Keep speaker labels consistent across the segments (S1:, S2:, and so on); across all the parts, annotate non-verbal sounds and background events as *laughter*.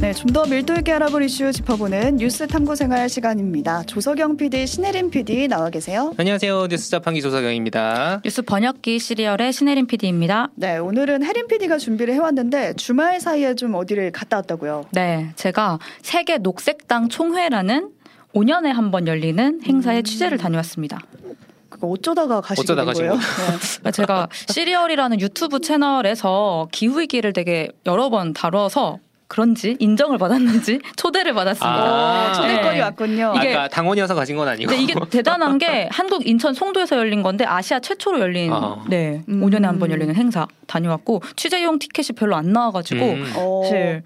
S1: 네, 좀 더 밀도 있게 알아볼 이슈 짚어보는 뉴스 탐구 생활 시간입니다. 조석영 PD, 신혜림 PD 나와 계세요.
S2: 안녕하세요. 뉴스 자판기 조석영입니다.
S3: 뉴스 번역기 시리얼의 신혜림 PD입니다.
S1: 네, 오늘은 혜림 PD가 준비를 해왔는데 주말 사이에 좀 어디를 갔다 왔다고요?
S3: 네, 제가 세계 녹색당 총회라는 5년에 한 번 열리는 행사에
S1: 음.
S3: 취재를 다녀왔습니다.
S1: 그거 어쩌다가 가시게
S2: 어쩌다
S1: 된 거예요? *laughs* 네.
S3: 제가 시리얼이라는 유튜브 채널에서 기후 위기를 되게 여러 번 다뤄서 그런지 인정을 받았는지 *laughs* 초대를 받았습니다.
S2: 아.
S1: 오, 초대권이
S3: 네.
S1: 왔군요.
S3: 이게-
S2: 아까 당원이어서 가신 건 아니고.
S3: 근데 이게 대단한 게 한국 인천 송도에서 열린 건데 아시아 최초로 열린
S2: 아.
S3: 네
S1: 음.
S3: 5년에 한 번 열리는 행사 다녀왔고 취재용 티켓이 별로 안 나와가지고
S2: 음.
S1: 어,
S3: 사실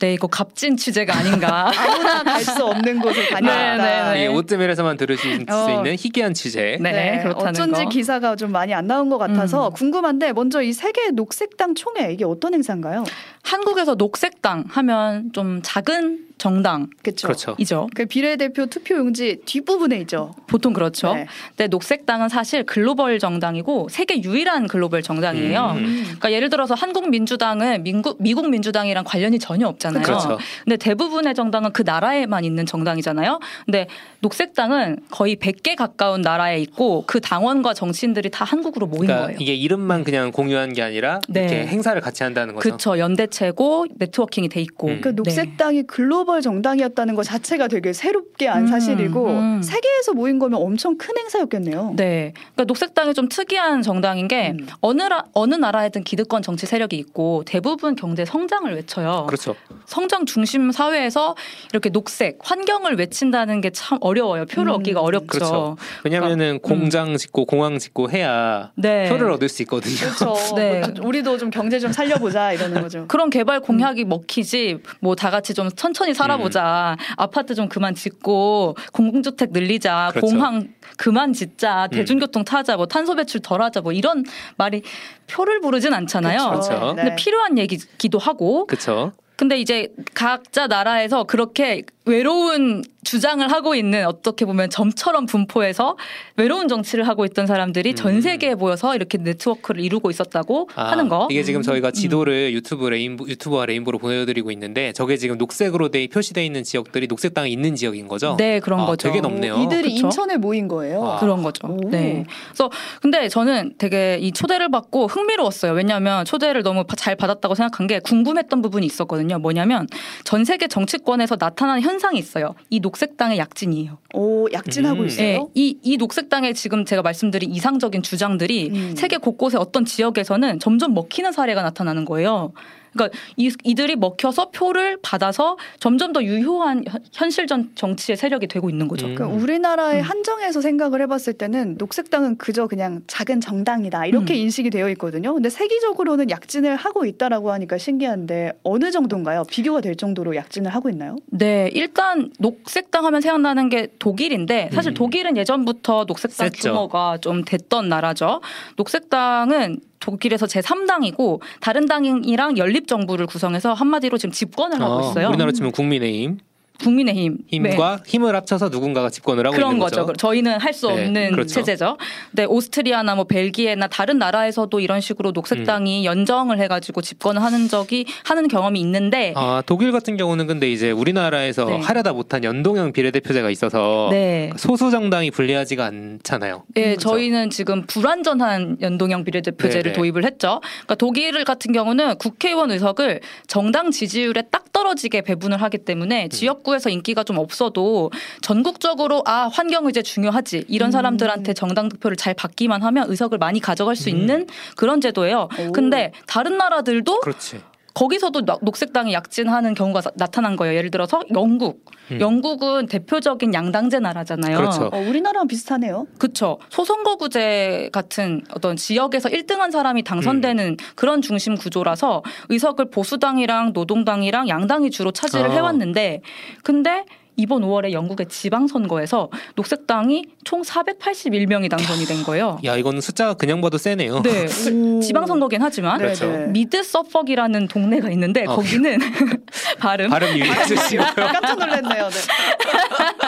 S3: 네 이거 값진 취재가 아닌가. *laughs*
S1: 아무나 갈 수 없는 곳을 다녀왔다.
S3: 네, 네,
S2: 이게 오뜨밀에서만 들으실 수
S1: 어.
S2: 있는 희귀한 취재.
S3: 네, 그렇다는
S1: 어쩐지
S3: 거.
S1: 기사가 좀 많이 안 나온 것 같아서
S3: 음.
S1: 궁금한데 먼저 이 세계 녹색당 총회 이게 어떤 행사인가요?
S3: 한국에서 녹색당 하면 좀 작은 정당이죠.
S1: 그렇죠. 그 비례대표 투표 용지 뒷부분에 있죠.
S3: 보통 그렇죠.
S1: 네.
S3: 근데 녹색당은 사실 글로벌 정당이고 세계 유일한 글로벌 정당이에요.
S2: 음.
S3: 그러니까 예를 들어서 한국 민주당은 민국, 미국 민주당이랑 관련이 전혀 없잖아요.
S2: 그렇죠.
S3: 근데 대부분의 정당은 그 나라에만 있는 정당이잖아요. 근데 녹색당은 거의 100개 가까운 나라에 있고 그 당원과 정치인들이 다 한국으로 모인
S2: 그러니까
S3: 거예요.
S2: 이게 이름만 그냥 공유한 게 아니라
S3: 네.
S2: 이렇게 행사를 같이 한다는 거죠.
S3: 그렇죠. 연대체고 네트워킹이 돼 있고.
S2: 음.
S1: 그 녹색당이 글로벌 정당이었다는 것 자체가 되게 새롭게 안
S3: 음,
S1: 사실이고
S3: 음.
S1: 세계에서 모인 거면 엄청 큰 행사였겠네요.
S3: 네. 그러니까 녹색당이 좀 특이한 정당인 게
S1: 음.
S3: 어느 라, 어느 나라에든 기득권 정치 세력이 있고 대부분 경제 성장을 외쳐요.
S2: 그렇죠.
S3: 성장 중심 사회에서 이렇게 녹색, 환경을 외친다는 게 참 어려워요. 표를
S1: 음,
S3: 얻기가 어렵죠.
S2: 그렇죠. 왜냐하면은 공장 짓고 공항 짓고 해야
S3: 네.
S2: 표를 얻을 수 있거든요.
S1: 그렇죠. *laughs*
S3: 네.
S1: 뭐 우리도 좀 경제 좀 살려보자 이러는 거죠.
S3: 그런 개발 공약이 먹히지 뭐 다 같이 좀 천천히 살아보자 아파트 좀 그만 짓고 공공주택 늘리자
S2: 그렇죠.
S3: 공항 그만 짓자
S2: 음.
S3: 대중교통 타자 뭐 탄소 배출 덜하자 뭐 이런 말이 표를 부르진 않잖아요.
S2: 그렇죠.
S1: 네.
S3: 근데 필요한 얘기기도 하고
S2: 그렇죠.
S3: 근데 이제 각자 나라에서 그렇게 외로운 주장을 하고 있는 어떻게 보면 점처럼 분포해서 외로운 정치를 하고 있던 사람들이 전
S2: 음.
S3: 세계에 모여서 이렇게 네트워크를 이루고 있었다고
S2: 아,
S3: 하는 거.
S2: 이게 지금
S1: 음.
S2: 저희가 지도를 유튜브 레인보 유튜브와 레인보로 보여드리고 있는데 저게 지금 녹색으로 돼 표시돼 있는 지역들이 녹색당이 있는 지역인 거죠.
S3: 네, 그런
S2: 아,
S3: 거죠.
S2: 되게 넓네요.
S1: 이들이
S3: 그쵸?
S1: 인천에 모인 거예요.
S2: 아.
S3: 그런 거죠.
S1: 오.
S3: 네. 그래서 근데 저는 되게 이 초대를 받고 흥미로웠어요. 왜냐하면 초대를 너무 바- 잘 받았다고 생각한 게 궁금했던 부분이 있었거든요. 뭐냐면 전 세계 정치권에서 나타나는 현 상이 있어요. 이 녹색당의 약진이에요.
S1: 오 약진하고
S2: 음.
S1: 있어요.
S3: 네, 이, 이 녹색당의 지금 제가 말씀드린 이상적인 주장들이
S1: 음.
S3: 세계 곳곳의 어떤 지역에서는 점점 먹히는 사례가 나타나는 거예요. 그러니까 이, 이들이 먹혀서 표를 받아서 점점 더 유효한 현- 현실전 정치의 세력이 되고 있는 거죠.
S2: 음.
S1: 그 우리나라의
S3: 음.
S1: 한정에서 생각을 해봤을 때는 녹색당은 그저 그냥 작은 정당이다 이렇게
S3: 음.
S1: 인식이 되어 있거든요. 근데 세계적으로는 약진을 하고 있다라고 하니까 신기한데 어느 정도인가요? 비교가 될 정도로 약진을 하고 있나요?
S3: 네, 일단 녹색당 하면 생각나는 게 독일인데 사실
S2: 음.
S3: 독일은 예전부터 녹색당. 규모가 좀 됐던 나라죠. 녹색당은 독일에서 제 3당이고 다른 당이랑 연립 정부를 구성해서 한마디로 지금 집권을 하고
S2: 어,
S3: 있어요.
S2: 우리나라 치면 국민의힘
S3: 국민의힘 네.
S2: 힘과 힘을 합쳐서 누군가가 집권을 하고
S3: 그런
S2: 있는
S3: 거죠.
S2: 거죠.
S3: 저희는 할수
S2: 네,
S3: 없는
S2: 그렇죠.
S3: 체제죠. 네, 오스트리아나 뭐 벨기에나 다른 나라에서도 이런 식으로 녹색당이
S2: 음.
S3: 연정을 해가지고 집권을 하는 적이 하는 경험이 있는데,
S2: 아, 독일 같은 경우는 근데 이제 우리나라에서
S3: 네.
S2: 하려다 못한 연동형 비례대표제가 있어서
S3: 네,
S2: 소수 정당이 불리하지가 않잖아요.
S3: 예,
S2: 그렇죠.
S3: 저희는 지금 불완전한 연동형 비례대표제를
S2: 네네.
S3: 도입을 했죠. 그러니까 독일 같은 경우는 국회의원 의석을 정당 지지율에 딱 떨어지게 배분을 하기
S2: 음.
S3: 때문에 지역구에서 인기가 좀 없어도 전국적으로 아 환경 의제 중요하지 이런
S1: 음.
S3: 사람들한테 정당 득표를 잘 받기만 하면 의석을 많이 가져갈 수
S2: 음.
S3: 있는 그런 제도예요.
S1: 오.
S3: 근데 다른 나라들도
S2: 그렇지.
S3: 거기서도 나- 녹색당이 약진하는 경우가 사- 나타난 거예요. 예를 들어서 영국.
S2: 음.
S3: 영국은 대표적인 양당제 나라잖아요.
S2: 그렇죠.
S1: 어, 우리나라랑 비슷하네요.
S3: 그쵸. 소선거구제 같은 어떤 지역에서 1등한 사람이 당선되는
S2: 음.
S3: 그런 중심 구조라서 의석을 보수당이랑 노동당이랑 양당이 주로 차지를
S2: 아.
S3: 해왔는데 근데 이번 5월에 영국의 지방선거에서 녹색당이 총 481명이 당선이 된 거예요.
S2: 야, 이건 숫자가 그냥 봐도 세네요.
S3: 네.
S1: 오.
S3: 지방선거긴 하지만
S1: 네,
S2: 그렇죠.
S1: 네.
S3: 미드 서퍽이라는 동네가 있는데
S2: 어.
S3: 거기는 *laughs* 발음.
S2: 발음 유의해 주시고요. *laughs*
S1: 깜짝 놀랐네요. 네.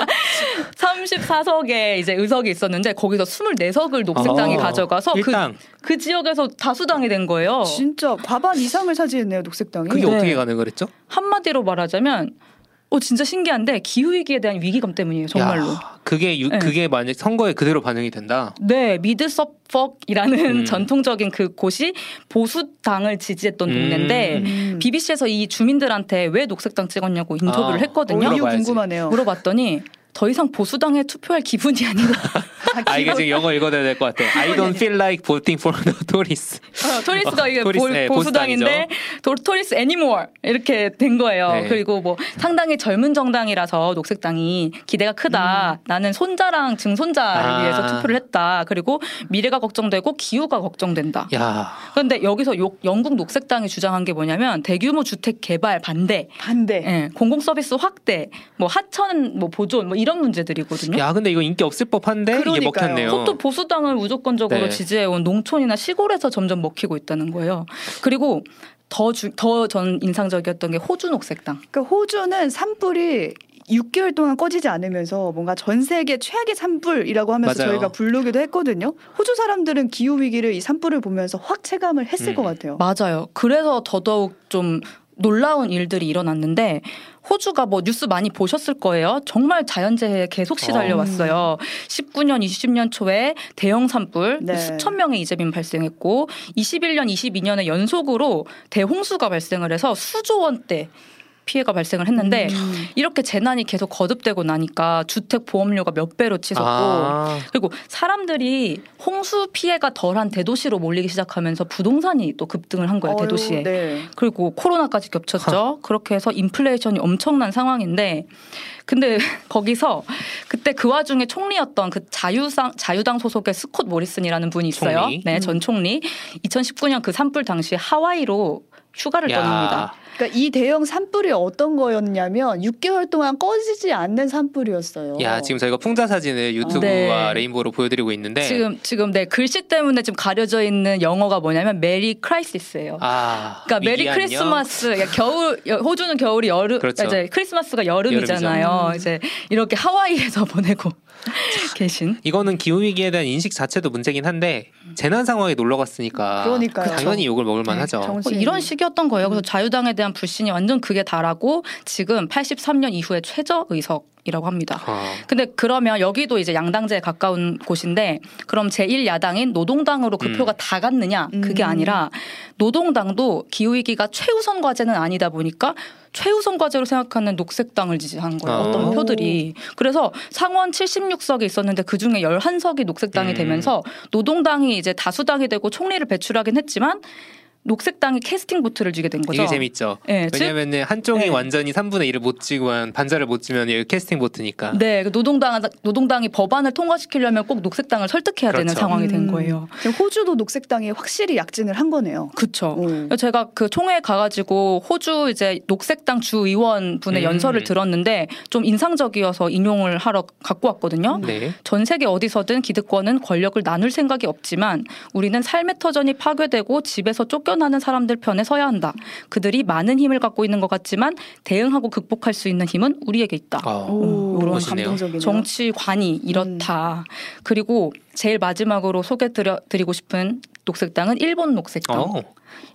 S1: *laughs*
S3: 34석의 이제 의석이 있었는데 거기서 24석을 녹색당이
S2: 어,
S3: 가져가서 그,
S2: 일당.
S3: 그 지역에서 다수당이 된 거예요.
S1: 진짜 과반 이상을 차지했네요 녹색당이.
S2: 그게
S3: 네.
S2: 어떻게 가능을 했죠?
S3: 한마디로 말하자면 어 진짜 신기한데 기후 위기에 대한 위기감 때문이에요 정말로.
S2: 야, 그게 유,
S3: 네.
S2: 그게 만약 선거에 그대로 반영이 된다.
S3: 네, 미드 서퍽이라는
S2: 음. *laughs*
S3: 전통적인 그 곳이 보수 당을 지지했던
S2: 음.
S3: 동네인데
S1: 음.
S3: BBC에서 이 주민들한테 왜 녹색당 찍었냐고 인터뷰를
S2: 아,
S3: 했거든요.
S1: 이유
S2: 물어봐야지.
S1: 궁금하네요.
S3: 물어봤더니 더 이상 보수당에 투표할 기분이 아니다. *laughs*
S2: 아 이게 지금 영어 읽어야 될 것 같아. I don't feel like voting for the Tories.
S3: 어, Tories가 이게
S2: Tories,
S3: 보,
S2: 네,
S3: 보수당인데 도, Tories anymore 이렇게 된 거예요.
S2: 네.
S3: 그리고 뭐 상당히 젊은 정당이라서 녹색당이 기대가 크다. 나는 손자랑 증손자를
S2: 아.
S3: 위해서 투표를 했다. 그리고 미래가 걱정되고 기후가 걱정된다.
S2: 야,
S3: 그런데 여기서 요- 영국 녹색당이 주장한 게 뭐냐면 대규모 주택 개발 반대,
S1: 반대.
S3: 예, 공공 서비스 확대, 뭐 하천 뭐 보존 뭐 이런 문제들이거든요.
S2: 야 근데 이거 인기 없을 법한데 이게
S1: 그러니까요.
S2: 먹혔네요.
S3: 그것도 보수당을 무조건적으로
S2: 네.
S3: 지지해온 농촌이나 시골에서 점점 먹히고 있다는 거예요. 그리고 더전 인상적이었던 게 호주 녹색당.
S1: 그러니까 호주는 산불이 6개월 동안 꺼지지 않으면서 뭔가 전 세계 최악의 산불이라고 하면서
S2: 맞아요.
S1: 저희가 부르기도 했거든요. 호주 사람들은 기후 위기를 이 산불을 보면서 확 체감을 했을
S2: 음.
S1: 것 같아요.
S3: 맞아요. 그래서 더더욱 좀 놀라운 일들이 일어났는데 호주가 뭐 뉴스 많이 보셨을 거예요. 정말 자연재해에 계속 시달려 왔어요. 19년, 20년 초에 대형 산불
S1: 네.
S3: 수천 명의 이재민 발생했고 21년, 22년에 연속으로 대홍수가 발생을 해서 수조 원대 피해가 발생을 했는데
S1: 음.
S3: 이렇게 재난이 계속 거듭되고 나니까 주택 보험료가 몇 배로 치솟고
S2: 아,
S3: 그리고 사람들이 홍수 피해가 덜한 대도시로 몰리기 시작하면서 부동산이 또 급등을 한 거예요
S1: 어휴,
S3: 대도시에.
S1: 네.
S3: 그리고 코로나까지 겹쳤죠. 그렇게 해서 인플레이션이 엄청난 상황인데 근데 *laughs* 거기서 그때 그 와중에 총리였던 그 자유상 자유당 소속의 스콧 모리슨이라는 분이 있어요.
S2: 총리?
S3: 네, 전 총리. 2019년 그 산불 당시 하와이로 휴가를
S2: 야.
S3: 떠납니다.
S1: 그러니까 이 대형 산불이 어떤 거였냐면 6개월 동안 꺼지지 않는 산불이었어요.
S2: 야 지금 저희가 풍자 사진을 유튜브와
S3: 네.
S2: 레인보우로 보여드리고 있는데
S3: 지금 지금 네 글씨 때문에 지금 가려져 있는 영어가 뭐냐면 Merry Crisis예요.
S2: 아,
S3: 그러니까
S2: Merry?
S3: 크리스마스 그러니까 겨울 여- 호주는 겨울이 여름
S2: 그렇죠.
S3: 이제 크리스마스가 여름이잖아요.
S1: 여름이죠.
S3: 이제 이렇게 하와이에서 *laughs* 보내고 계신
S2: 이거는 기후 위기에 대한 인식 자체도 문제긴 한데 재난 상황에 놀러 갔으니까
S1: 그러니까요.
S2: 당연히 욕을 먹을
S3: 네,
S2: 만하죠.
S1: 정-
S3: 뭐 이런 시기였던 거예요.
S1: 음.
S3: 그래서 자유당에 대한 불신이 완전 극에 달하고 지금 83년 이후에 최저 의석 이라고 합니다.
S2: 어.
S3: 근데 그러면 여기도 이제 양당제에 가까운 곳인데 그럼 제1야당인 노동당으로 그
S2: 음.
S3: 표가 다 갔느냐? 그게
S1: 음.
S3: 아니라 노동당도 기후 위기가 최우선 과제는 아니다 보니까 최우선 과제로 생각하는 녹색당을 지지한 거예요. 어떤
S2: 어.
S3: 표들이. 그래서 상원 76석이 있었는데 그 중에 11석이 녹색당이
S2: 음.
S3: 되면서 노동당이 이제 다수당이 되고 총리를 배출하긴 했지만 녹색당이 캐스팅 보트를 주게 된 거죠.
S2: 이게 재밌죠.
S3: 네, 즉-
S2: 왜냐면은 한쪽이
S3: 네.
S2: 완전히 3분의 1을 못 찍으면 반자를 못 찍으면 이게 캐스팅 보트니까.
S3: 네, 그 노동당 노동당이 법안을 통과시키려면 꼭 녹색당을 설득해야 되는
S2: 그렇죠.
S3: 상황이 된
S1: 음.
S3: 거예요.
S1: 지금 호주도 녹색당이 확실히 약진을 한 거네요.
S3: 그렇죠.
S1: 오.
S3: 제가 그 총회에 가가지고 호주 이제 녹색당 주 의원 분의
S2: 음.
S3: 연설을 들었는데 좀 인상적이어서 인용을 하러 갖고 왔거든요.
S2: 네.
S3: 전 세계 어디서든 기득권은 권력을 나눌 생각이 없지만 우리는 삶의 터전이 파괴되고 집에서 쫓겨 나는 사람들 편에 서야 한다. 그들이 많은 힘을 갖고 있는 것 같지만 대응하고 극복할 수 있는 힘은 우리에게 있다.
S2: 어.
S1: 오,
S2: 멋있네요.
S1: 감동적이네요.
S3: 정치관이 이렇다. 그리고 제일 마지막으로 소개드리고 싶은 녹색당은 일본 녹색당.
S2: 어.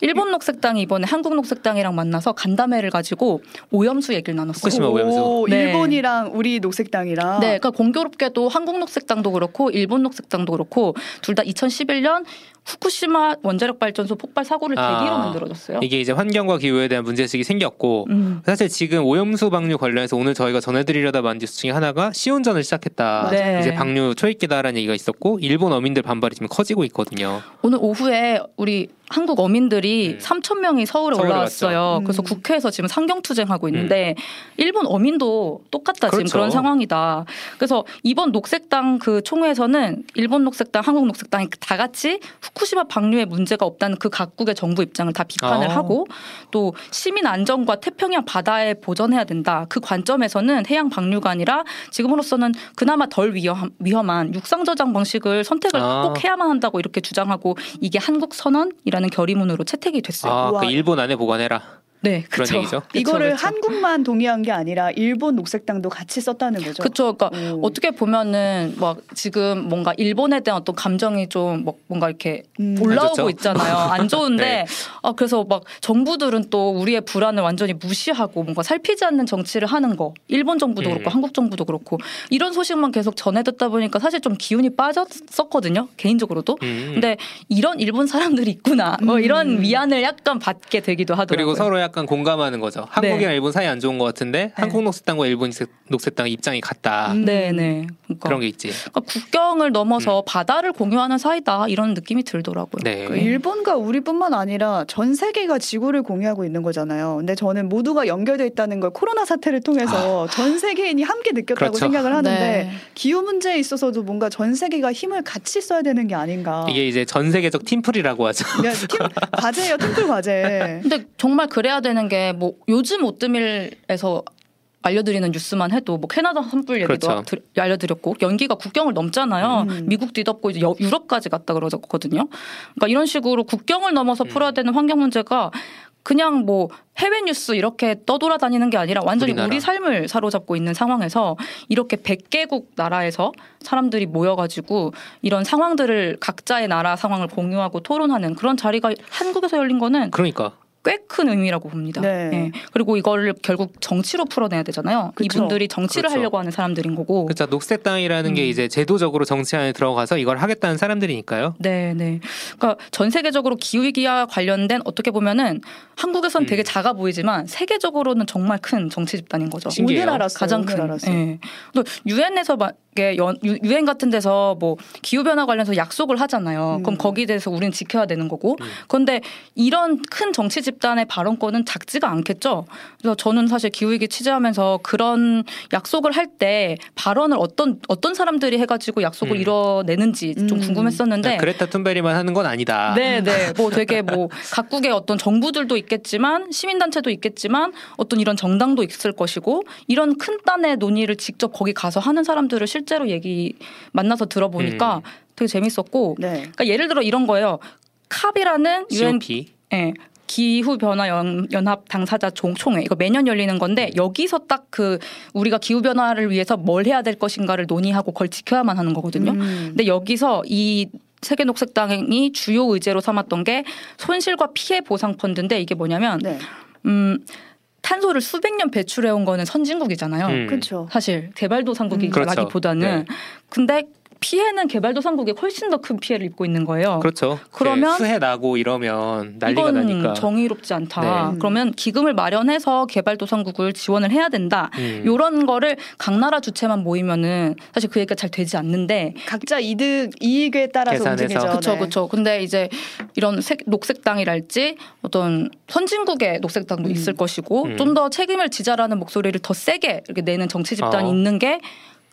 S3: 일본 녹색당이 이번에 한국 녹색당이랑 만나서 간담회를 가지고 오염수 얘기를 나눴어요.
S2: 후쿠시마 오염수.
S1: 오,
S3: 네.
S1: 일본이랑 우리 녹색당이랑
S3: 네, 그러니까 공교롭게도 한국 녹색당도 그렇고 일본 녹색당도 그렇고 둘 다 2011년 후쿠시마 원자력 발전소 폭발 사고를
S2: 아,
S3: 계기로 만들어졌어요.
S2: 이게 이제 환경과 기후에 대한 문제의식이 생겼고
S3: 음.
S2: 사실 지금 오염수 방류 관련해서 오늘 저희가 전해드리려다 만 뉴스 중에 하나가 시운전을 시작했다.
S3: 네.
S2: 이제 방류 초입기다라는 얘기가 있었고 일본 어민들 반발이 지금 커지고 있거든요.
S3: 오늘 오후에 우리 한국 어민들이
S2: 음.
S3: 3천 명이 서울에
S2: 서울에
S3: 올라왔어요.
S1: 음.
S3: 그래서 국회에서 지금 상경 투쟁하고 있는데 일본 어민도 똑같다 지금
S2: 그렇죠.
S3: 그런 상황이다. 그래서 이번 녹색당 그 총회에서는 일본 녹색당, 한국 녹색당이 다 같이 후쿠시마 방류에 문제가 없다는 그 각국의 정부 입장을 다 비판을
S2: 아.
S3: 하고 또 시민 안전과 태평양 바다에 보전해야 된다. 그 관점에서는 해양 방류가 아니라 지금으로서는 그나마 덜 위험, 위험한 육상 저장 방식 을 선택을
S2: 아.
S3: 꼭 해야만 한다고 이렇게 주장하고 이게 한국 선언이라는 결의문으로 채택이 됐어요.
S2: 아. 그 일본 안에 보관해라.
S3: 네,
S2: 그런
S3: 그쵸.
S2: 얘기죠. *laughs*
S3: 그쵸,
S1: 이거를
S3: 그쵸.
S1: 한국만 동의한 게 아니라 일본 녹색당도 같이 썼다는 거죠.
S3: 그쵸. 그러니까
S1: 오.
S3: 어떻게 보면은 막 지금 뭔가 일본에 대한 어떤 감정이 좀 뭐- 뭔가 이렇게
S1: 음.
S2: 안
S3: 올라오고? 있잖아요. 안 좋은데 *laughs*
S2: 네.
S3: 아 그래서 막 정부들은 또 우리의 불안을 완전히 무시하고 뭔가 살피지 않는 정치를 하는 거. 일본 정부도
S2: 음.
S3: 그렇고 한국 정부도 그렇고 이런 소식만 계속 전해 듣다 보니까 사실 좀 기운이 빠졌었거든요. 개인적으로도.
S2: 음.
S3: 근데 이런 일본 사람들이 있구나. 뭐
S1: 음.
S3: 이런 위안을 약간 받게 되기도 하더라고요.
S2: 그리고 서로 약간 공감하는 거죠. 한국이랑
S3: 네.
S2: 일본 사이 안 좋은 것 같은데 한국 녹색당과 일본 녹색- 녹색당의 입장이 같다.
S1: 음.
S3: 네네. 그러니까,
S2: 그런 게 있지.
S3: 그러니까 국경을 넘어서 바다를 공유하는 사이다 이런 느낌이 들더라고요.
S2: 네.
S1: 그 일본과 우리뿐만 아니라 전 세계가 지구를 공유하고 있는 거잖아요. 근데 저는 모두가 연결돼 있다는 걸 코로나 사태를 통해서 전 세계인이 함께 느꼈다고
S2: 아. 그렇죠.
S1: 생각을 하는데
S3: 네.
S1: 기후 문제에 있어서도 뭔가 전 세계가 힘을 같이 써야 되는 게 아닌가.
S2: 이게 이제 전 세계적 팀플이라고 하죠.
S1: 그냥 팀 과제예요, 팀플 과제.
S3: 근데 정말 그래야 되는 게 뭐 요즘 오뜨밀에서 알려드리는 뉴스만 해도 뭐 캐나다 산불 얘기도
S2: 그렇죠.
S3: 드- 알려드렸고 연기가 국경을 넘잖아요.
S1: 음.
S3: 미국 뒤덮고 이제 여- 유럽까지 갔다 그러거든요. 그러니까 이런 식으로 국경을 넘어서
S2: 음.
S3: 풀어야 되는 환경 문제가 그냥 뭐 해외 뉴스 이렇게 떠돌아다니는 게 아니라 완전히
S2: 우리나라.
S3: 우리 삶을 사로잡고 있는 상황에서 이렇게 100개국 나라에서 사람들이 모여가지고 이런 상황들을 각자의 나라 상황을 공유하고 토론하는 그런 자리가 한국에서 열린 거는
S2: 그러니까
S3: 꽤 큰 의미라고 봅니다.
S1: 네.
S3: 예. 그리고 이거를 결국 정치로 풀어내야 되잖아요.
S1: 그쵸.
S3: 이분들이 정치를
S2: 그렇죠.
S3: 하려고 하는 사람들인 거고.
S2: 그렇죠. 녹색당이라는 게
S3: 음.
S2: 이제 제도적으로 정치 안에 들어가서 이걸 하겠다는 사람들이니까요.
S3: 네, 네. 그러니까 전 세계적으로 기후 위기와 관련된 어떻게 보면은 한국에선
S2: 음.
S3: 되게 작아 보이지만 세계적으로는 정말 큰 정치 집단인 거죠.
S2: 신기해요.
S1: 오늘 알았어요.
S3: 가장
S1: 오늘
S3: 큰.
S1: 알았어요.
S3: 예. 또 유엔에서 막게 유엔 같은 데서 뭐 기후 변화 관련해서 약속을 하잖아요.
S1: 음.
S3: 그럼 거기에 대해서 우리는 지켜야 되는 거고.
S2: 음.
S3: 그런데 이런 큰 정치 집단의 발언권은 작지가 않겠죠. 그래서 저는 사실 기후 위기 취재하면서 그런 약속을 할 때 발언을 어떤 어떤 사람들이 해가지고 약속을
S2: 음.
S3: 이뤄내는지 좀
S1: 음.
S3: 궁금했었는데.
S2: 그레타 툰베리만 하는 건 아니다.
S3: 네, 네. 뭐 되게 뭐 각국의 어떤 정부들도 있겠지만 시민단체도 있겠지만 어떤 이런 정당도 있을 것이고 이런 큰 단의 논의를 직접 거기 가서 하는 사람들을 실 제로 얘기 만나서 들어보니까
S2: 음.
S3: 되게 재밌었고
S1: 네.
S3: 그러니까 예를 들어 이런 거예요. 캅이라는 유엔. 예. 기후 변화 연, 연합 당사자 종- 총회 이거 매년 열리는 건데 여기서 딱 그 우리가 기후 변화를 위해서 뭘 해야 될 것인가를 논의하고 그걸 지켜야만 하는 거거든요.
S1: 음.
S3: 근데 여기서 이 세계 녹색당이 주요 의제로 삼았던 게 손실과 피해 보상 펀드인데 이게 뭐냐면
S1: 네.
S3: 음 탄소를 수백 년 배출해 온 거는 선진국이잖아요.
S2: 음.
S1: 그렇죠.
S3: 사실 개발도상국이라기보다는
S2: 음, 그렇죠.
S3: 근데 피해는 개발도상국이 훨씬 더 큰 피해를 입고 있는 거예요.
S2: 그렇죠.
S3: 그러면
S2: 수해 나고 이러면 난리가
S3: 이건
S2: 나니까.
S3: 정의롭지 않다.
S1: 네.
S3: 그러면 기금을 마련해서 개발도상국을 지원을 해야 된다.
S2: 음.
S3: 요런 거를 각 나라 주체만 모이면은 사실 그 얘기가 잘 되지 않는데
S1: 각자 이득 이익에 따라서
S2: 계산해서.
S1: 움직이죠.
S3: 그렇죠,
S1: 네.
S3: 그렇죠. 근데 이제 이런 색, 녹색당이랄지 어떤 선진국의 녹색당도
S1: 음.
S3: 있을 것이고
S2: 음.
S3: 좀더 책임을 지자라는 목소리를 더 세게 이렇게 내는 정치 집단이
S2: 어.
S3: 있는 게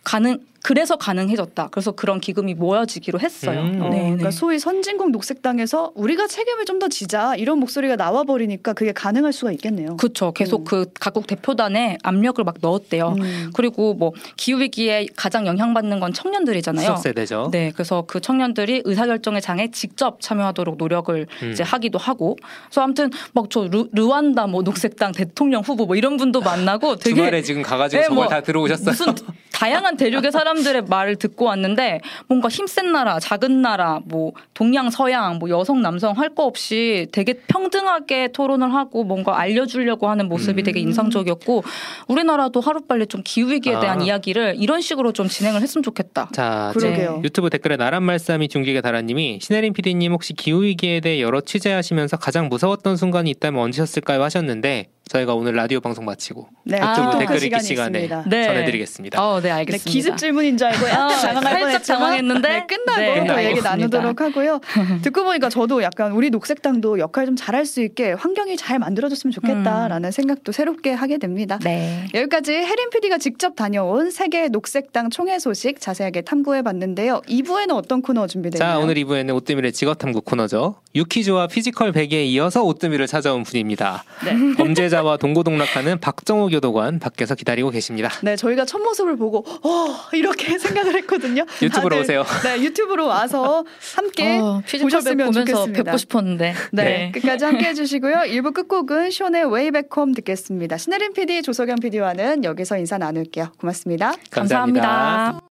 S3: 가능. 그래서 가능해졌다. 그래서 그런 기금이 모여지기로 했어요.
S2: 음.
S1: 어,
S3: 네,
S1: 그러니까
S3: 네.
S1: 소위 선진국 녹색당에서 우리가 책임을 좀 더 지자 이런 목소리가 나와 버리니까 그게 가능할 수가 있겠네요.
S3: 그렇죠. 계속
S1: 음.
S3: 그 각국 대표단에 압력을 막 넣었대요.
S1: 음.
S3: 그리고 뭐 기후 위기에 가장 영향받는 건 청년들이잖아요.
S2: 수석 세대죠.
S3: 네, 그래서 그 청년들이 의사결정의 장에 직접 참여하도록 노력을
S2: 음.
S3: 이제 하기도 하고, 그래서 아무튼 막 저 르완다 뭐 녹색당 대통령 후보 뭐 이런 분도 만나고 되게
S2: 주말에 지금 가가지고
S3: 네,
S2: 저걸 뭐다 들어오셨어요.
S3: 무슨 *laughs* 다양한 대륙의 사람들의 말을 듣고 왔는데 뭔가 힘센 나라, 작은 나라, 뭐 동양, 서양, 뭐 여성, 남성 할 거 없이 되게 평등하게 토론을 하고 뭔가 알려주려고 하는 모습이
S2: 음.
S3: 되게 인상적이었고 우리나라도 하루빨리 좀 기후 위기에 대한
S2: 아.
S3: 이야기를 이런 식으로 좀 진행을 했으면 좋겠다.
S2: 자,
S1: 그러게요.
S2: 제 유튜브 댓글에 나란 말씀이 중기계 다라님이 신혜림 PD님 혹시 기후 위기에 대해 여러 취재하시면서 가장 무서웠던 순간이 있다면 언제셨을까요 하셨는데 저희가 오늘 라디오 방송 마치고
S1: 네,
S3: 아,
S2: 유튜브
S1: 틱톡
S2: 댓글 읽기 시간에
S1: 있습니다.
S3: 네.
S2: 전해드리겠습니다.
S3: 어, 네,
S1: 네,
S3: 알겠습니다.
S1: 기습 질문인 줄 알고 약간
S3: 아,
S1: 당황할 뻔했지만
S3: 당황했는데
S1: 네, 끝나고
S3: 네,
S1: 또 얘기
S3: 알겠습니다.
S1: 나누도록 하고요. 듣고 보니까 저도 약간 우리 녹색당도 역할 좀 잘할 수 있게 환경이 잘 만들어졌으면 좋겠다라는 생각도 새롭게 하게 됩니다.
S3: 네.
S1: 여기까지 혜린 PD가 직접 다녀온 세계 녹색당 총회 소식 자세하게 탐구해 봤는데요. 2부에는 어떤 코너 준비되어 있나요?
S2: 자 오늘 2부에는 오뜨밀의 직업 탐구 코너죠. 유키즈와 피지컬 백에 이어서 오뜨미를 찾아온 분입니다.
S3: 네.
S2: 범죄자와 동고동락하는 박정호 교도관 밖에서 기다리고 계십니다.
S1: 네, 저희가 첫 모습을 보고 어 이렇게 *laughs* 생각을 했거든요.
S2: 유튜브로
S1: 다들,
S2: 오세요.
S1: 네, 유튜브로 와서 함께
S3: 어, 피지컬
S1: 보셨으면
S3: 보면서
S1: 좋겠습니다.
S3: 뵙고 싶었는데.
S1: 네, 끝까지 함께 해주시고요. 1부 끝곡은 숀의 Way Back Home 듣겠습니다. 신혜림 PD, 조석영 PD와는 여기서 인사 나눌게요. 고맙습니다.
S2: 감사합니다.
S3: 감사합니다.